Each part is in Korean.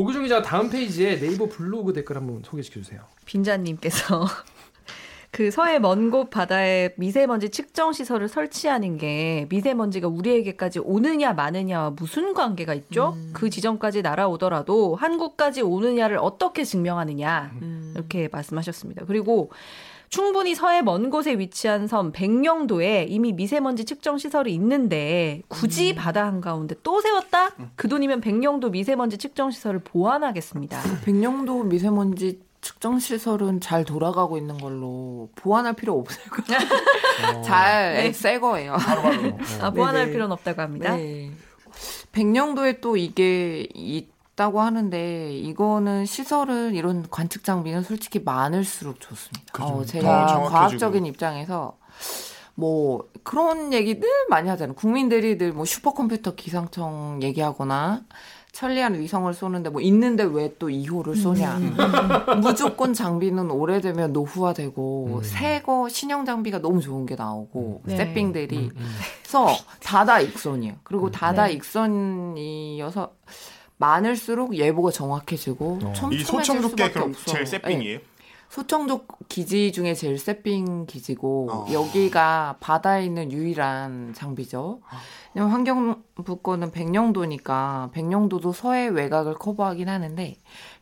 오규정 기자 다음 페이지에 네이버 블로그 댓글 한번 소개시켜 주세요. 빈자님께서 그 서해 먼 곳 바다에 미세먼지 측정 시설을 설치하는 게 미세먼지가 우리에게까지 오느냐 마느냐와 무슨 관계가 있죠? 음. 그 지점까지 날아오더라도 한국까지 오느냐를 어떻게 증명하느냐 음. 이렇게 말씀하셨습니다. 그리고 충분히 서해 먼 곳에 위치한 섬 백령도에 이미 미세먼지 측정 시설이 있는데 굳이 음. 바다 한가운데 또 세웠다? 그 돈이면 백령도 미세먼지 측정 시설을 보완하겠습니다. 백령도 미세먼지 측정 시설은 잘 돌아가고 있는 걸로 보완할 필요 없을 거예요. 잘새 네. 거예요. 아, 보완할 네네. 필요는 없다고 합니다. 네. 백령도에 또 이게 있다고 하는데 이거는 시설은 이런 관측 장비는 솔직히 많을수록 좋습니다. 어, 제가 과학적인 입장에서 뭐 그런 얘기 늘 많이 하잖아요. 국민들이 늘 뭐 슈퍼컴퓨터 기상청 얘기하거나 천리안 위성을 쏘는데 뭐 있는데 왜 또 2호를 쏘냐. 음. 무조건 장비는 오래되면 노후화되고 음. 새거 신형 장비가 너무 좋은 게 나오고 네. 세핑들이 음, 음. 그래서 다다 익선이에요. 그리고 음. 다다 네. 익선이어서 많을수록 예보가 정확해지고 어. 이 소청도께 그럼 제일 세핑이에요? 네. 소청도 기지 중에 제일 세핑 기지고 어. 여기가 바다에 있는 유일한 장비죠. 어. 환경부 거는 백령도니까 백령도도 서해 외곽을 커버하긴 하는데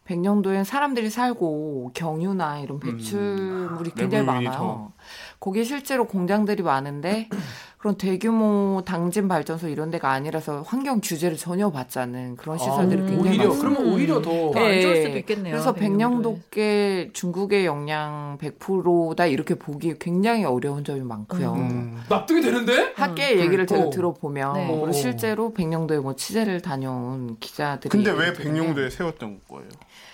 백령도엔 사람들이 살고 경유나 이런 음. 배출물이 음. 굉장히 많아요. 거기에 실제로 공장들이 많은데 그런 대규모 당진 발전소 이런 데가 아니라서 환경 규제를 전혀 받지 않는 그런 시설들이 아, 굉장히 오히려 많습니다. 그러면 오히려 더, 네. 안 좋을 수도 있겠네요. 그래서 백령도께 중국의 영향 100%다 이렇게 보기 굉장히 어려운 점이 많고요. 음. 납득이 되는데? 학계 음. 얘기를 제가 어. 들어보면 네. 그리고 실제로 백령도에 뭐 취재를 다녀온 기자들이 근데 왜 백령도에 세웠던 거예요?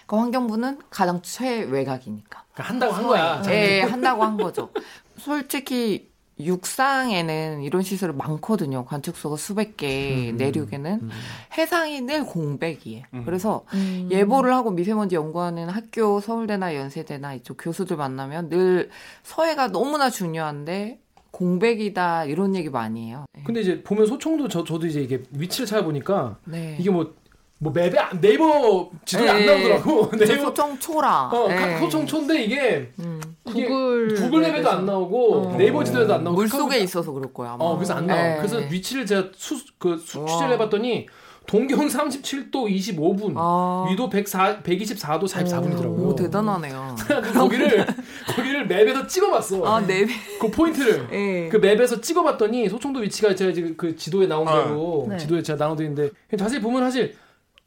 그 환경부는 가장 최외곽이니까. 그러니까 한다고 한 거야. 네, 한다고 한 거죠. 솔직히 육상에는 이런 시설이 많거든요. 관측소가 수백 개, 음, 내륙에는. 음. 해상이 늘 공백이에요. 음. 그래서 음. 예보를 하고 미세먼지 연구하는 학교, 서울대나 연세대나 이쪽 교수들 만나면 늘 서해가 너무나 중요한데 공백이다 이런 얘기 많이 해요. 네. 근데 이제 보면 소총도 저 저도 이제 이게 위치를 찾아보니까 네. 이게 뭐 뭐 맵에 네이버 지도에 안 네. 나오더라고. 네이버 소청 초라. 어, 네. 소청 초인데 이게 음. 구글 구글 맵에도 안 나오고 어. 네이버 지도에도 안 나오고 물 속에 있어서 그럴 거야. 아마. 어, 그래서 안 나와. 네. 그래서 위치를 제가 수그 취재를 해봤더니 동경 37도 25분, 아. 위도 104, 124도 44분이더라고요. 오, 대단하네요. 거기를 거기를 맵에서 찍어봤어. 아, 맵. 그 포인트를 네. 그 맵에서 찍어봤더니 소청도 위치가 제가 지금 그 지도에 나온 아. 대로 네. 지도에 제가 나온 데인데 자세히 보면 사실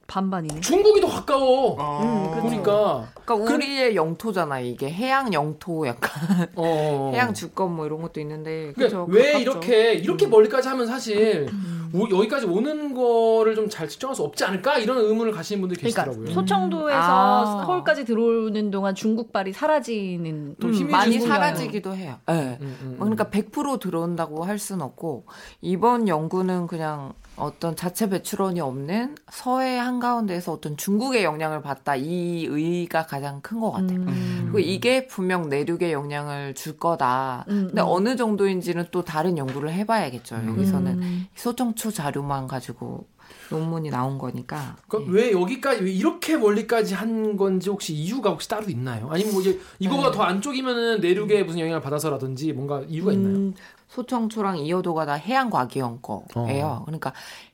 반반이네. 중국이 더 가까워. 아~ 음, 그러니까. 그러니까 우리의 영토잖아 이게 해양 영토 약간 어. 해양 주권 뭐 이런 것도 있는데. 그러니까 왜 가깝죠? 이렇게 이렇게 음. 멀리까지 하면 사실 음. 오, 여기까지 오는 거를 좀 잘 측정할 수 없지 않을까 이런 의문을 가시는 분들이 그러니까 계시더라고요. 소청도에서 아~ 서울까지 들어오는 동안 중국발이 사라지는 음, 많이 사라지기도 해요. 네. 그러니까 100% 들어온다고 할 수는 없고 이번 연구는 그냥 어떤 자체 배출원이 없는 서해 한가운데에서 어떤 중국의 영향을 받다 이 의의가 가장 큰 것 같아요. 음. 그리고 이게 분명 내륙의 영향을 줄 거다. 음, 근데 음. 어느 정도인지는 또 다른 연구를 해봐야겠죠. 여기서는 음. 소정초 자료만 가지고 논문이 나온 거니까. 그러니까 네. 왜 여기까지 왜 이렇게 멀리까지 한 건지 혹시 이유가 혹시 따로 있나요? 아니면 뭐 이제 이거보다 네. 더 안쪽이면은 내륙에 무슨 영향을 받아서라든지 뭔가 이유가 있나요? 음, 소청초랑 이호도가 다 해양과기형 거예요. 어. 그러니까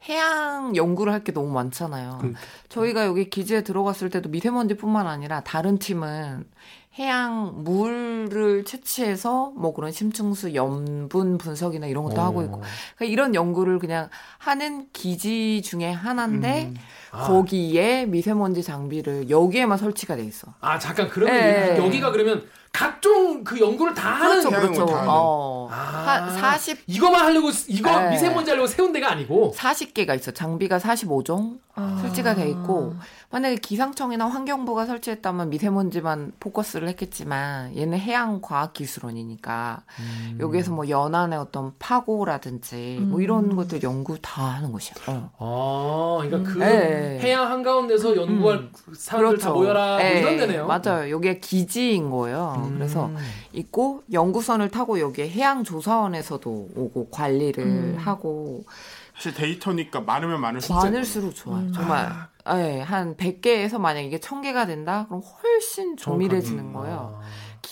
해양 연구를 할 게 너무 많잖아요. 그, 저희가 여기 기지에 들어갔을 때도 미세먼지뿐만 아니라 다른 팀은 해양 물을 채취해서 뭐 그런 심층수 염분 분석이나 이런 것도 어. 하고 있고 그러니까 이런 연구를 그냥 하는 기지 중에 하나인데 음. 아. 거기에 미세먼지 장비를 여기에만 설치가 돼 있어. 아 잠깐 그러면 네. 여기가 그러면 각종 그 연구를 다 그렇죠, 하는 그렇죠. 어. 아, 40 이거만 하려고 이거 네. 미세먼지 하려고 세운 데가 아니고 40개가 있어. 장비가 45종 아. 설치가 돼 있고 만약에 기상청이나 환경부가 설치했다면 미세먼지만 포커스를 했겠지만 얘는 해양 과학 기술원이니까 음. 여기에서 뭐 연안의 어떤 파고라든지 음. 뭐 이런 음. 것들 연구 다 하는 곳이야. 어. 아, 그러니까 그 네. 해양 한가운데서 연구할 음. 사람들 그렇죠. 다 모여라 뭐 네. 이런 데네요. 맞아요. 여기가 기지인 거예요. 음. 그래서 있고 연구선을 타고 여기에 해양조사원에서도 오고 관리를 음. 하고 사실 데이터니까 많으면 많을수록 많을수록 좋아요. 음. 정말 아. 네, 한 100개에서 만약 이게 1000개가 된다? 그럼 훨씬 조밀해지는 거예요.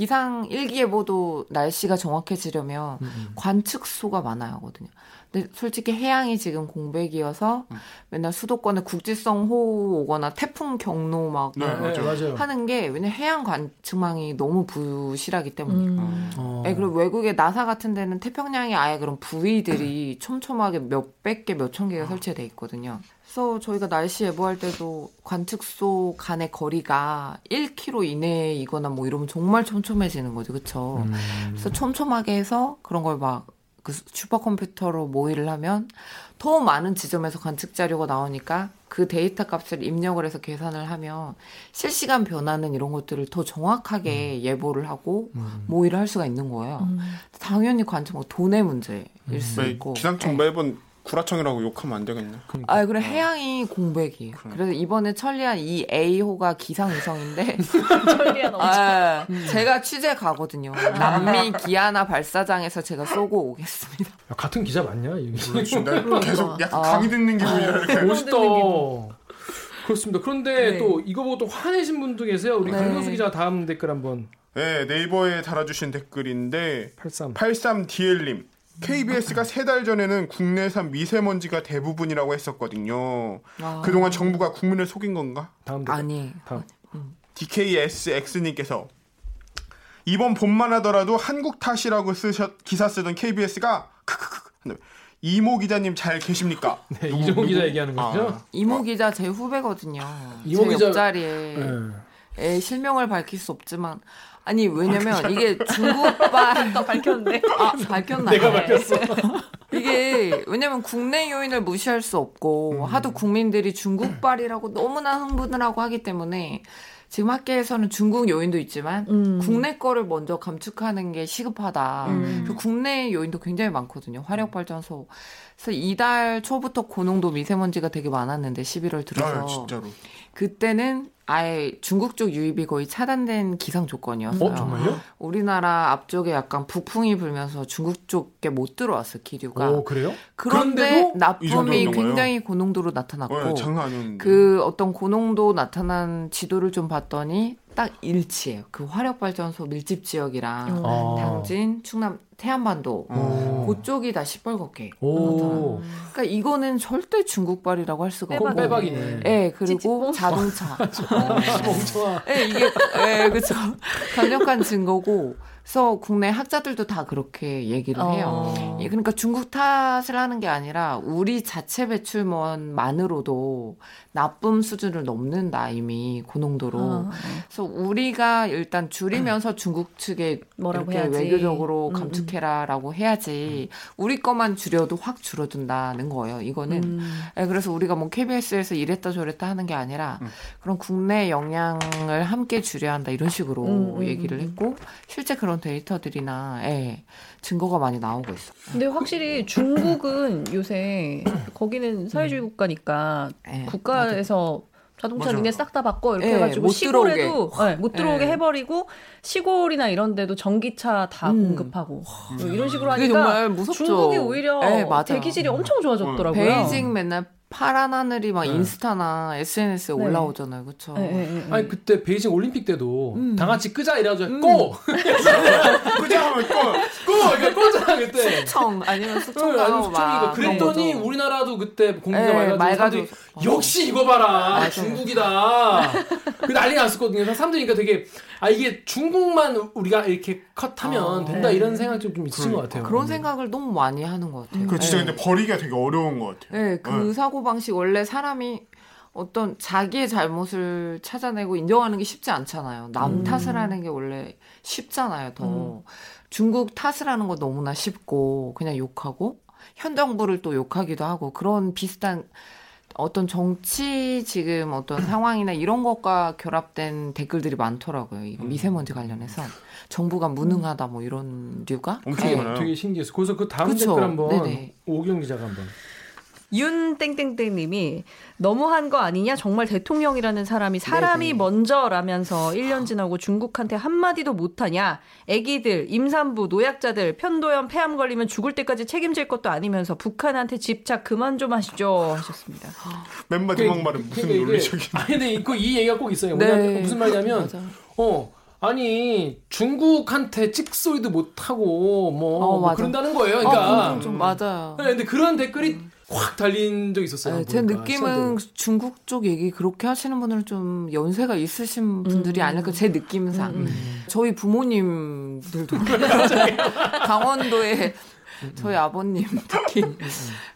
아. 기상 일기예보도 날씨가 정확해지려면 음, 음. 관측소가 많아야 하거든요. 근데 솔직히 해양이 지금 공백이어서 음. 맨날 수도권에 국지성 호우 오거나 태풍 경로 막 네, 맞아요. 하는 게 왜냐 해양 관측망이 너무 부실하기 때문이에요. 음. 어. 네, 그리고 외국의 나사 같은 데는 태평양에 아예 그런 부위들이 촘촘하게 몇백 개, 몇천 개가 설치돼 있거든요. 그래서 저희가 날씨 예보할 때도 관측소 간의 거리가 1km 이내이거나 뭐 이러면 정말 촘촘해지는 거죠. 그쵸? 음. 그래서 촘촘하게 해서 그런 걸막 그 슈퍼컴퓨터로 모의를 하면 더 많은 지점에서 관측 자료가 나오니까 그 데이터 값을 입력을 해서 계산을 하면 실시간 변화는 이런 것들을 더 정확하게 음. 예보를 하고 음. 모의를 할 수가 있는 거예요. 음. 당연히 관측 뭐 돈의 문제일 음. 수 있고. 기상청 네. 매번 구라청이라고 욕하면 안 되겠네. 그러니까. 아, 그래 어. 해양이 공백이에요. 그래. 그래 서 이번에 천리안 이 A호가 기상위성인데 천리안 아, 제가 취재 가거든요. 남미 기아나 발사장에서 제가 쏘고 오겠습니다. 야, 같은 기자 맞냐? 이게 계속 약간 아. 강의 듣는 기분이야. 이렇게. 멋있다. 그렇습니다. 그런데 네. 또 이거 보고 또 화내신 분도 계세요. 우리 네. 강경수 기자 다음 댓글 한번. 네, 네이버에 달아주신 댓글인데 83 83DL님 KBS가 세 달 전에는 국내산 미세먼지가 대부분이라고 했었거든요. 아. 그동안 정부가 국민을 속인 건가? 다음 아니. 다음. DKSX님께서 이번 봄만 하더라도 한국 탓이라고 쓰셨 기사 쓰던 KBS가 크크크 이모 기자님 잘 계십니까? 네, 이모 기자 얘기하는 거죠? 아. 이모 기자 제 후배거든요. 이모 기자 옆자리에 네. 실명을 밝힐 수 없지만 아니 왜냐면 이게 중국발 밝혔는데 아 밝혔나 내가 밝혔어 이게 왜냐면 국내 요인을 무시할 수 없고 음. 하도 국민들이 중국발이라고 너무나 흥분을 하고 하기 때문에 지금 학계에서는 중국 요인도 있지만 음. 국내 거를 먼저 감축하는 게 시급하다. 음. 그 국내 요인도 굉장히 많거든요. 화력 발전소. 그래서 이달 초부터 고농도 미세먼지가 되게 많았는데 11월 들어서 아. 그때는 아예 중국 쪽 유입이 거의 차단된 기상 조건이었어요. 어, 정말요? 우리나라 앞쪽에 약간 북풍이 불면서 중국 쪽에 못 들어왔어요, 기류가. 오, 그래요? 그런데 나쁨이 굉장히 고농도로 나타났고 어, 장난 아니었는데. 그 어떤 고농도 나타난 지도를 좀 봤더니 딱 일치해요. 그 화력 발전소 밀집 지역이랑 아. 당진, 충남 태안반도 오. 그쪽이 다 시뻘겋게 나타나. 그러니까 이거는 절대 중국발이라고 할 수가 없고 빼박이네. 네, 그리고 자동차. 어, 네, 이게 네, 그렇죠. 강력한 증거고 그래서 국내 학자들도 다 그렇게 얘기를 해요. 어. 예, 그러니까 중국 탓을 하는 게 아니라 우리 자체 배출만으로도 나쁨 수준을 넘는다 이미 고농도로. 어. 그래서 우리가 일단 줄이면서 중국 측에 뭐라고 이렇게 해야지. 외교적으로 음, 음. 감축해라라고 해야지 우리 것만 줄여도 확 줄어든다는 거예요. 이거는 음. 네, 그래서 우리가 뭐 KBS에서 이랬다 저랬다 하는 게 아니라 음. 그런 국내 영향을 함께 줄여야 한다 이런 식으로 음, 음, 얘기를 했고 실제 그런 데이터들이나 예, 증거가 많이 나오고 있어요. 근데 확실히 중국은 요새 거기는 사회주의 국가니까 예, 국가에서 자동차 니네 싹 다 바꿔 이렇게 네, 해가지고 시골에도 네, 못 들어오게 네. 해버리고 시골이나 이런 데도 전기차 다 음. 공급하고 음. 이런 식으로 하니까 중국이 오히려 대기질이 엄청 좋아졌더라고요. 베이징 맨날 파란 하늘이 막 네. 인스타나 SNS에 네. 올라오잖아요, 그렇죠? 네, 네, 아니 그때 베이징 올림픽 때도 음. 다 같이 끄자 이래가지고 음. 꺼 끄자 하면 꺼, 꺼, 이거 꺼잖아 그때. 수청 아니면 수청 네, 아니면 수청이고 그랬더니 우리나라도 그때 공기가 맑아지고 역시 이거 봐라 중국이다. 그 난리 났었거든요. 사람들이 그러니까 되게 아 이게 중국만 우리가 이렇게 컷하면 아, 된다 네. 이런 생각 좀, 좀 있으신 것 같아요. 그런 생각을 너무 많이 하는 것 같아요. 그 진짜 네. 근데 버리기가 되게 어려운 것 같아요. 네, 그 네. 사고 방식 원래 사람이 어떤 자기의 잘못을 찾아내고 인정하는 게 쉽지 않잖아요. 남 음. 탓을 하는 게 원래 쉽잖아요. 더 음. 중국 탓을 하는 거 너무나 쉽고 그냥 욕하고 현 정부를 또 욕하기도 하고 그런 비슷한 어떤 정치 지금 어떤 상황이나 이런 것과 결합된 댓글들이 많더라고요. 이거 음. 미세먼지 관련해서 정부가 무능하다 뭐 이런 류가 엄청 네. 많아요. 되게 신기했어. 그래서 그 다음 그쵸? 댓글 한번 오경 기자가 한번 윤땡땡땡님이 너무한 거 아니냐? 정말 대통령이라는 사람이 사람이 네네. 먼저라면서 1년 지나고 중국한테 한마디도 못하냐? 애기들, 임산부, 노약자들, 편도염, 폐암 걸리면 죽을 때까지 책임질 것도 아니면서 북한한테 집착 그만 좀 하시죠 하셨습니다. 맨 마지막 말은 무슨 그러니까 논리적인? 아니 근데 그 이 얘기가 꼭 있어요. 네. 무슨 말이냐면 어. 아니 중국한테 찍소리도 못하고 뭐, 어, 뭐 그런다는 거예요. 그러니까 어, 좀 맞아요. 네, 근데 그런 댓글이 음. 확 달린 적 있었어요. 네, 제 느낌은 시간대 중국 쪽 얘기 그렇게 하시는 분들은 좀 연세가 있으신 분들이 음. 아닐까 제 느낌상. 음. 저희 부모님들도 강원도에 저희 아버님 특히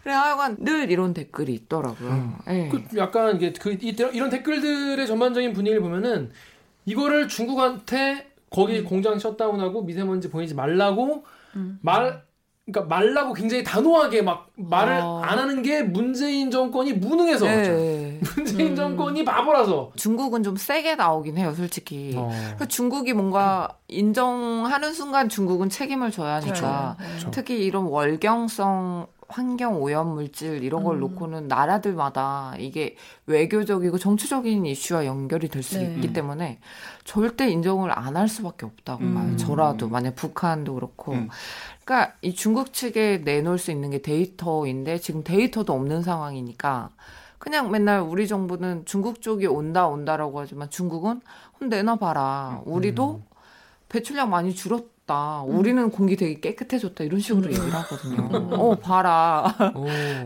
그래 하여간 늘 이런 댓글이 있더라고요. 음. 네. 그 약간 이게 그 이런 댓글들의 전반적인 분위기를 보면은 이거를 중국한테 거기 음. 공장 셧다운하고 미세먼지 보이지 말라고 음. 말 그러니까 말라고 굉장히 단호하게 막 말을 아. 안 하는 게 문재인 정권이 무능해서 네. 문재인 음. 정권이 바보라서 중국은 좀 세게 나오긴 해요 솔직히 어. 그러니까 중국이 뭔가 인정하는 순간 중국은 책임을 져야 하니까 그렇죠. 특히 이런 월경성 환경 오염 물질 이런 걸 음. 놓고는 나라들마다 이게 외교적이고 정치적인 이슈와 연결이 될수 네. 있기 때문에 절대 인정을 안 할 수밖에 없다고 음. 봐요. 저라도 만약 북한도 그렇고. 음. 그러니까 이 중국 측에 내놓을 수 있는 게 데이터인데 지금 데이터도 없는 상황이니까 그냥 맨날 우리 정부는 중국 쪽이 온다 온다라고 하지만 중국은 내놔봐라. 우리도 음. 배출량 많이 줄었 좋다. 우리는 공기 되게 깨끗해졌다. 이런 식으로 음. 얘기를 하거든요. 음. 어, 봐라.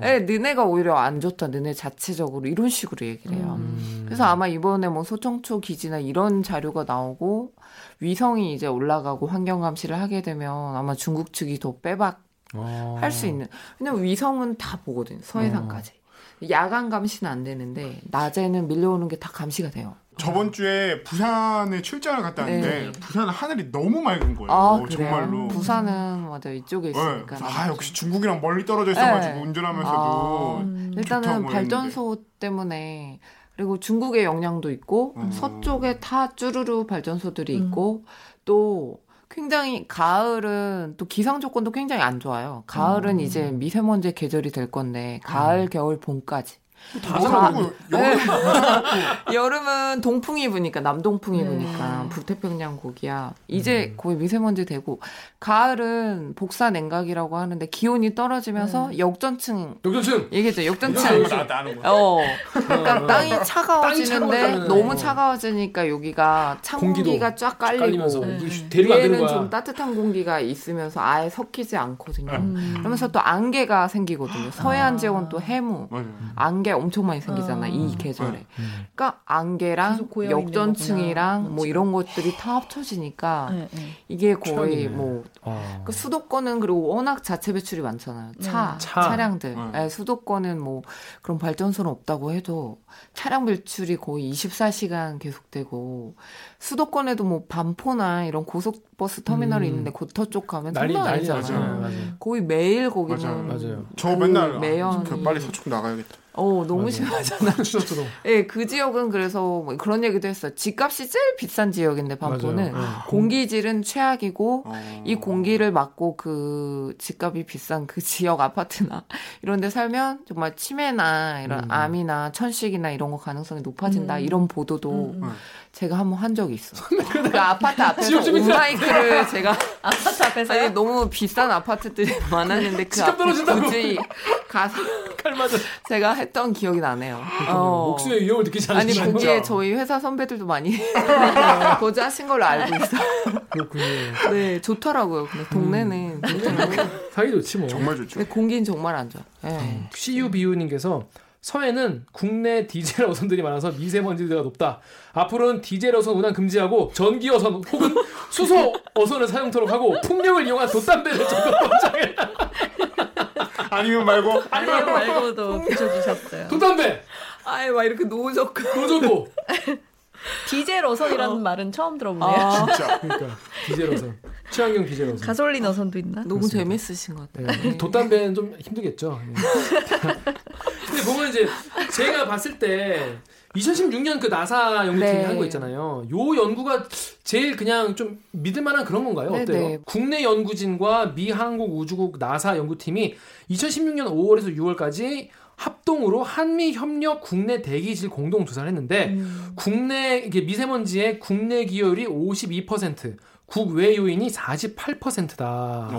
에, 너네가 오히려 안 좋다. 너네 자체적으로 이런 식으로 얘기를 해요. 음. 그래서 아마 이번에 뭐 소청초 기지나 이런 자료가 나오고 위성이 이제 올라가고 환경 감시를 하게 되면 아마 중국 측이 더 빼박 어. 할수 있는. 왜냐면 위성은 다 보거든요. 서해상까지. 어. 야간 감시는 안 되는데 낮에는 밀려오는 게 다 감시가 돼요. 저번 주에 부산에 출장을 갔다 왔는데 네. 부산은 하늘이 너무 맑은 거예요. 아, 정말로. 부산은 맞아 이쪽에 네. 있으니까. 네. 아 역시 중국이랑 멀리 떨어져 있어가지고 네. 운전하면서도 아, 음. 일단은 발전소 때문에 그리고 중국의 영향도 있고 음. 서쪽에 타 쭈루루 발전소들이 음. 있고 또 굉장히 가을은 또 기상 조건도 굉장히 안 좋아요. 가을은 음. 이제 미세먼지 계절이 될 건데 가을, 음. 겨울, 봄까지 다 잡았고 여름 네. 여름은 동풍이 부니까 남동풍이 네. 부니까 북태평양 고기야. 이제 음. 거의 미세먼지 되고 가을은 복사 냉각이라고 하는데 기온이 떨어지면서 네. 역전층 역전층 얘기했죠. 역전층. 어. 그러니까 땅이 차가워지는데 땅이 너무 차가워지니까 여기가 찬 공기가 쫙 깔리고 네. 위에는 좀 따뜻한 공기가 있으면서 아예 섞이지 않거든요. 음. 그러면서 또 안개가 생기거든요. 서해안 지역은 또 해무, 안개 엄청 많이 생기잖아 이 아. 계절에. 네. 음. 그러니까 안개랑 역전층이랑 뭐 이런 것들이 다 합쳐지니까 네, 네. 이게 거의 뭐 어. 그 수도권은 그리고 워낙 자체 배출이 많잖아요. 차, 차. 량들 네, 수도권은 뭐 그런 발전소는 없다고 해도 차량 배출이 거의 24시간 계속되고 수도권에도 뭐 반포나 이런 고속 버스 터미널이 음. 있는데 고터 쪽 가면 장난 아니잖아요. 거의 매일 거기는 맞아요. 맞아요. 저 맨날 매연 그 빨리 서쪽 나가야겠다. 어 너무 맞아. 심하잖아. 예, 네, 그 지역은 그래서 뭐 그런 얘기도 했어. 집값이 제일 비싼 지역인데 반포는 맞아요. 네. 공기질은 최악이고 어... 이 공기를 막고 그 집값이 비싼 그 지역 아파트나 이런데 살면 정말 치매나 이런 음. 암이나 천식이나 이런 거 가능성이 높아진다 음. 이런 보도도 음. 음. 제가 한 번 한 적이 있어. 그 아파트 앞에서 온마이크를 제가 아파트 앞에서 아니, 너무 비싼 아파트들이 많았는데 그 앞에 굳이 가서 제가 했던 기억이 나네요. 어. 목숨의 위험을 느끼지 않으 아니 거기에 저희 회사 선배들도 많이 거주하신 걸로 알고 있어요. 그렇군요. 네 좋더라고요. 근데 동네는 음. 사이 좋지 뭐. 정말 좋죠. 공기는 정말 안 좋아. 네. CU 비우님께서 서해는 국내 디젤 어선들이 많아서 미세먼지가 높다. 앞으로는 디젤 어선 운항 금지하고 전기 어선 혹은 수소 어선을 사용토록 하고 풍력을 이용한 돛담배를 적극 권장해. 아니면 말고 아니면 말고도 붙여주셨어요. 돛담배. 아예 막 이렇게 노젓고 노젓고. 디젤 어선이라는 어. 말은 처음 들어보네요. 아, 진짜. 그러니까 디젤 어선. 친환경 디젤 어선. 가솔린 어선도 있나? 너무 그렇습니다. 재밌으신 것 같아요. 네. 돛담배는 좀 힘들겠죠. 네. 근데 보면 이제 제가 봤을 때 2016년 그 나사 연구 팀이 네. 한거 있잖아요. 요 연구가 제일 그냥 좀 믿을 만한 그런 건가요? 네, 어때요? 네. 국내 연구진과 미 한국 우주국 나사 연구팀이 2016년 5월에서 6월까지 합동으로 한미 협력 국내 대기질 공동 조사를 했는데 음. 국내 이게 미세먼지의 국내 기여율이 52%, 국외 요인이 48%다.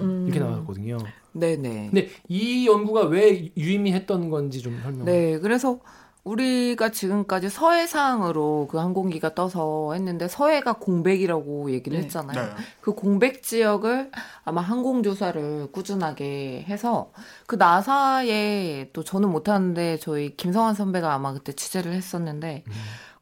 음. 이렇게 나왔거든요. 네네. 근데 이 연구가 왜 유의미했던 건지 좀 설명. 네, 그래서 우리가 지금까지 서해상으로 그 항공기가 떠서 했는데 서해가 공백이라고 얘기를 네. 했잖아요. 네. 그 공백 지역을 아마 항공 조사를 꾸준하게 해서 그 나사에 또 저는 못하는데 저희 김성환 선배가 아마 그때 취재를 했었는데 음.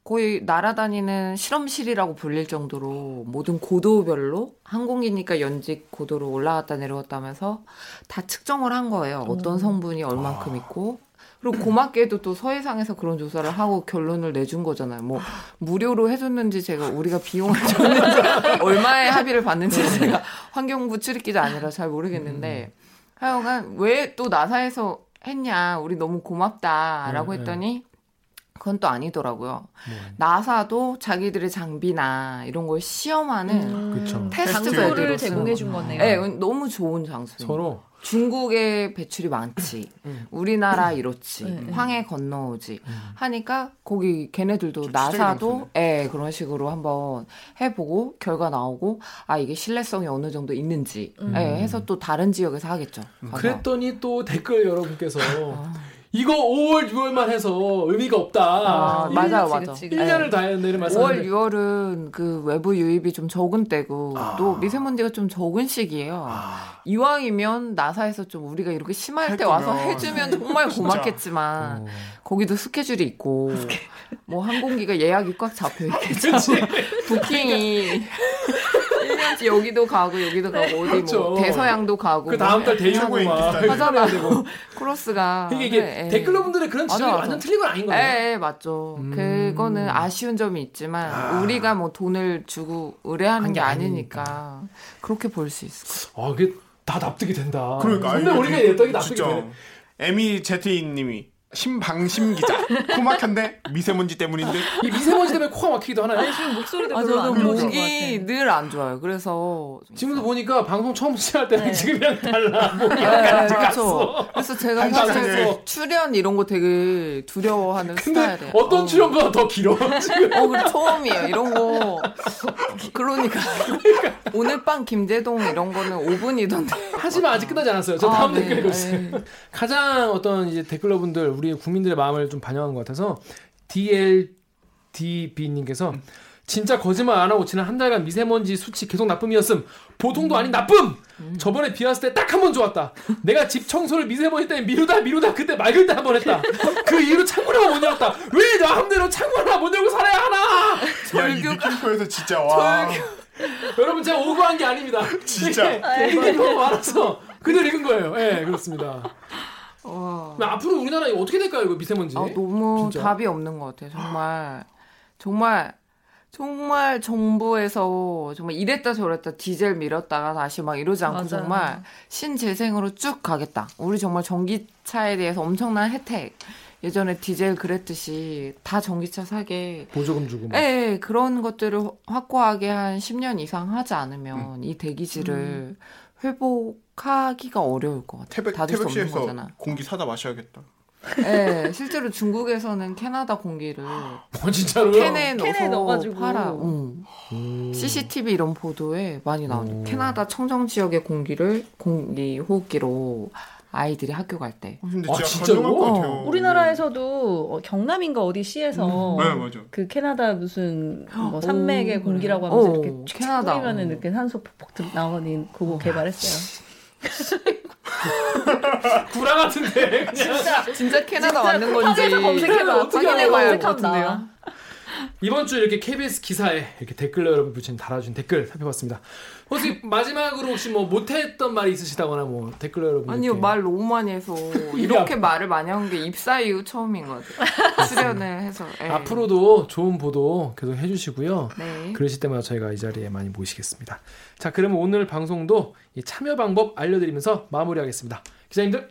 거의 날아다니는 실험실이라고 불릴 정도로 모든 고도별로 항공기니까 연직 고도로 올라갔다 내려갔다 하면서 다 측정을 한 거예요. 어떤 음. 성분이 얼만큼 있고 그리고 고맙게도 또 서해상에서 그런 조사를 하고 결론을 내준 거잖아요. 뭐 무료로 해줬는지 제가 우리가 비용을 줬는지 얼마의 합의를 받는지 네. 제가 환경부 출입기자 아니라 잘 모르겠는데 하여간 왜 또 나사에서 했냐 우리 너무 고맙다라고 네, 네. 했더니 그건 또 아니더라고요. 네. 나사도 자기들의 장비나 이런 걸 시험하는 음, 테스트 베드를 제공해 준 거네요. 네, 너무 좋은 장소예요. 서로 중국에 배출이 많지. 음. 우리나라 이렇지. 음. 황해 건너오지. 음. 하니까 거기 걔네들도 나사도 예, 그런 식으로 한번 해보고 결과 나오고 아 이게 신뢰성이 어느 정도 있는지 예, 해서 또 다른 지역에서 하겠죠. 그랬더니 또 댓글 여러분께서 아. 이거 5월, 6월만 해서 의미가 없다. 아, 맞아, 맞아. 1년을 네. 다 했는데 이런 말씀. 5월, 6월은 그 외부 유입이 좀 적은 때고 아. 또 미세먼지가 좀 적은 시기예요. 아. 이왕이면 나사에서 좀 우리가 이렇게 심할 때 와서 해주면 정말 고맙겠지만 어. 거기도 스케줄이 있고 뭐 항공기가 예약이 꽉 잡혀 있겠죠. 부킹이 1년치 여기도 가고 여기도 가고 어디 뭐 그렇죠. 뭐 대서양도 가고 그 다음 달 대유고 막 하잖아 되고 크로스가 이게, 이게 네, 댓글러 분들의 그런 지적이 맞아, 완전 틀린 건 아닌 거예요. 네, 맞죠. 음. 그거는 아쉬운 점이 있지만 아. 우리가 뭐 돈을 주고 의뢰하는 게 아니니까, 아니니까. 그렇게 볼 수 있을 거. 아, 이게 다 납득이 된다. 그러니까 근데 우리가 냈더니 납득이 되네. 에미 제트인님이 심방심 기자. 코 막혔는데 미세먼지 때문인데. 이 미세먼지 때문에 코가 막히기도 하나요? 아니, 지금 목소리도 아, 별로 안 목이 늘 안 좋아요. 그래서 지금도 보니까 방송 처음 시작할 때랑 네. 지금이랑 달라. 목이 네, 그렇죠. 그래서 제가 사실 출연 이런 거 되게 두려워하는 스타일이에요. 어떤 어. 출연보다 더 길어 지금. 어, 그 처음이에요. 이런 거. 그러니까. 그러니까. 오늘 밤 김재동 이런 거는 5분이던데. 하지만 아직 끝나지 않았어요. 저 다음 아, 댓글 네, 읽었어요. 네. 가장 어떤 이제 댓글러분들 우리 국민들의 마음을 좀 반영한 것 같아서 DLDB님께서 진짜 거짓말 안 하고 지난 한 달간 미세먼지 수치 계속 나쁨이었음. 보통도 아닌 나쁨. 저번에 비 왔을 때 딱 한 번 좋았다. 내가 집 청소를 미세먼지 때문에 미루다 미루다 그때 맑을 때 한 번 했다. 그 이후로 창문을 못 열었다. 왜 마음대로 창문 하나 못 열고 살아야 하나? 야, 이 느낌표에서 진짜 와. 여러분 제가 오버한 게 아닙니다. 진짜. 이게 너무 많아서 그대로 읽은 거예요. 예, 네, 그렇습니다. 와. 앞으로 우리나라 어떻게 될까요, 이거 미세먼지? 아, 너무 진짜? 답이 없는 것 같아요. 정말 정말 정말 정부에서 정말 이랬다 저랬다 디젤 밀었다가 다시 막 이러지 않고 맞아. 정말 신재생으로 쭉 가겠다. 우리 정말 전기차에 대해서 엄청난 혜택. 예전에 디젤 그랬듯이 다 전기차 사게 보조금 주고 예, 예, 그런 것들을 확고하게 한 10년 이상 하지 않으면 음. 이 대기질을 음. 회복 하기가 어려울 것 같아요. 태백, 다들 태백시에서 거잖아. 공기 사다 마셔야겠다. 네, 실제로 중국에서는 캐나다 공기를 뭐 진짜로요? 캔에 넣어서 캔에 넣어가지고 팔아. 응. CCTV 이런 보도에 많이 나오죠. 캐나다 청정 지역의 공기를 공기 호흡기로 아이들이 학교 갈 때. 어, 근데 아, 진짜 어, 우리나라에서도 어, 경남인가 어디 시에서 음. 네, 맞아. 그 캐나다 무슨 뭐 산맥의 오, 공기라고 하면서 오, 이렇게 캐나다 뿌리면은 이렇게 산소 폭폭 나오는 그거 개발했어요. 구라 같은데 진짜 진짜 캐나다 왔는 건지 검색해봐. 확인해봐야 할 것 같은데요. 이번 주 이렇게 KBS 기사에 이렇게 댓글 여러분 붙인 달아준 댓글 살펴봤습니다. 혹시 마지막으로 혹시 뭐 못했던 말이 있으시다거나 뭐 댓글 여러분 아니요 말 너무 많이 해서 이렇게 말을 많이 한 게 입사 이후 처음인 것 같아요. 출연을 해서 네. 앞으로도 좋은 보도 계속 해주시고요. 네. 그러실 때마다 저희가 이 자리에 많이 모시겠습니다. 자 그러면 오늘 방송도 이 참여 방법 알려드리면서 마무리하겠습니다. 기자님들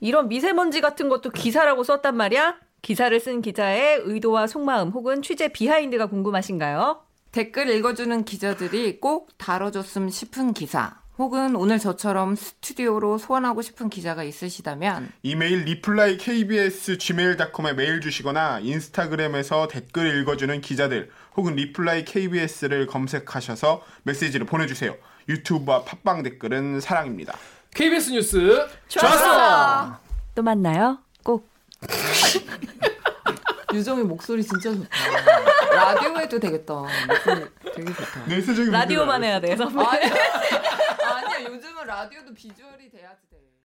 이런 미세먼지 같은 것도 기사라고 썼단 말이야? 기사를 쓴 기자의 의도와 속마음 혹은 취재 비하인드가 궁금하신가요? 댓글 읽어주는 기자들이 꼭 다뤄줬음 싶은 기사 혹은 오늘 저처럼 스튜디오로 소환하고 싶은 기자가 있으시다면 이메일 reply kbs gmail.com에 메일 주시거나 인스타그램에서 댓글 읽어주는 기자들 혹은 리플라이 kbs를 검색하셔서 메시지를 보내주세요. 유튜브와 팟빵 댓글은 사랑입니다. KBS 뉴스 좋았어. 또 만나요. 꼭. 유정이 목소리 진짜 좋다. 라디오 해도 되겠다. 목소리 되게 좋다. 라디오만 해야 돼, 선배. 아니야. 아니야. 요즘은 라디오도 비주얼이 돼야지 돼.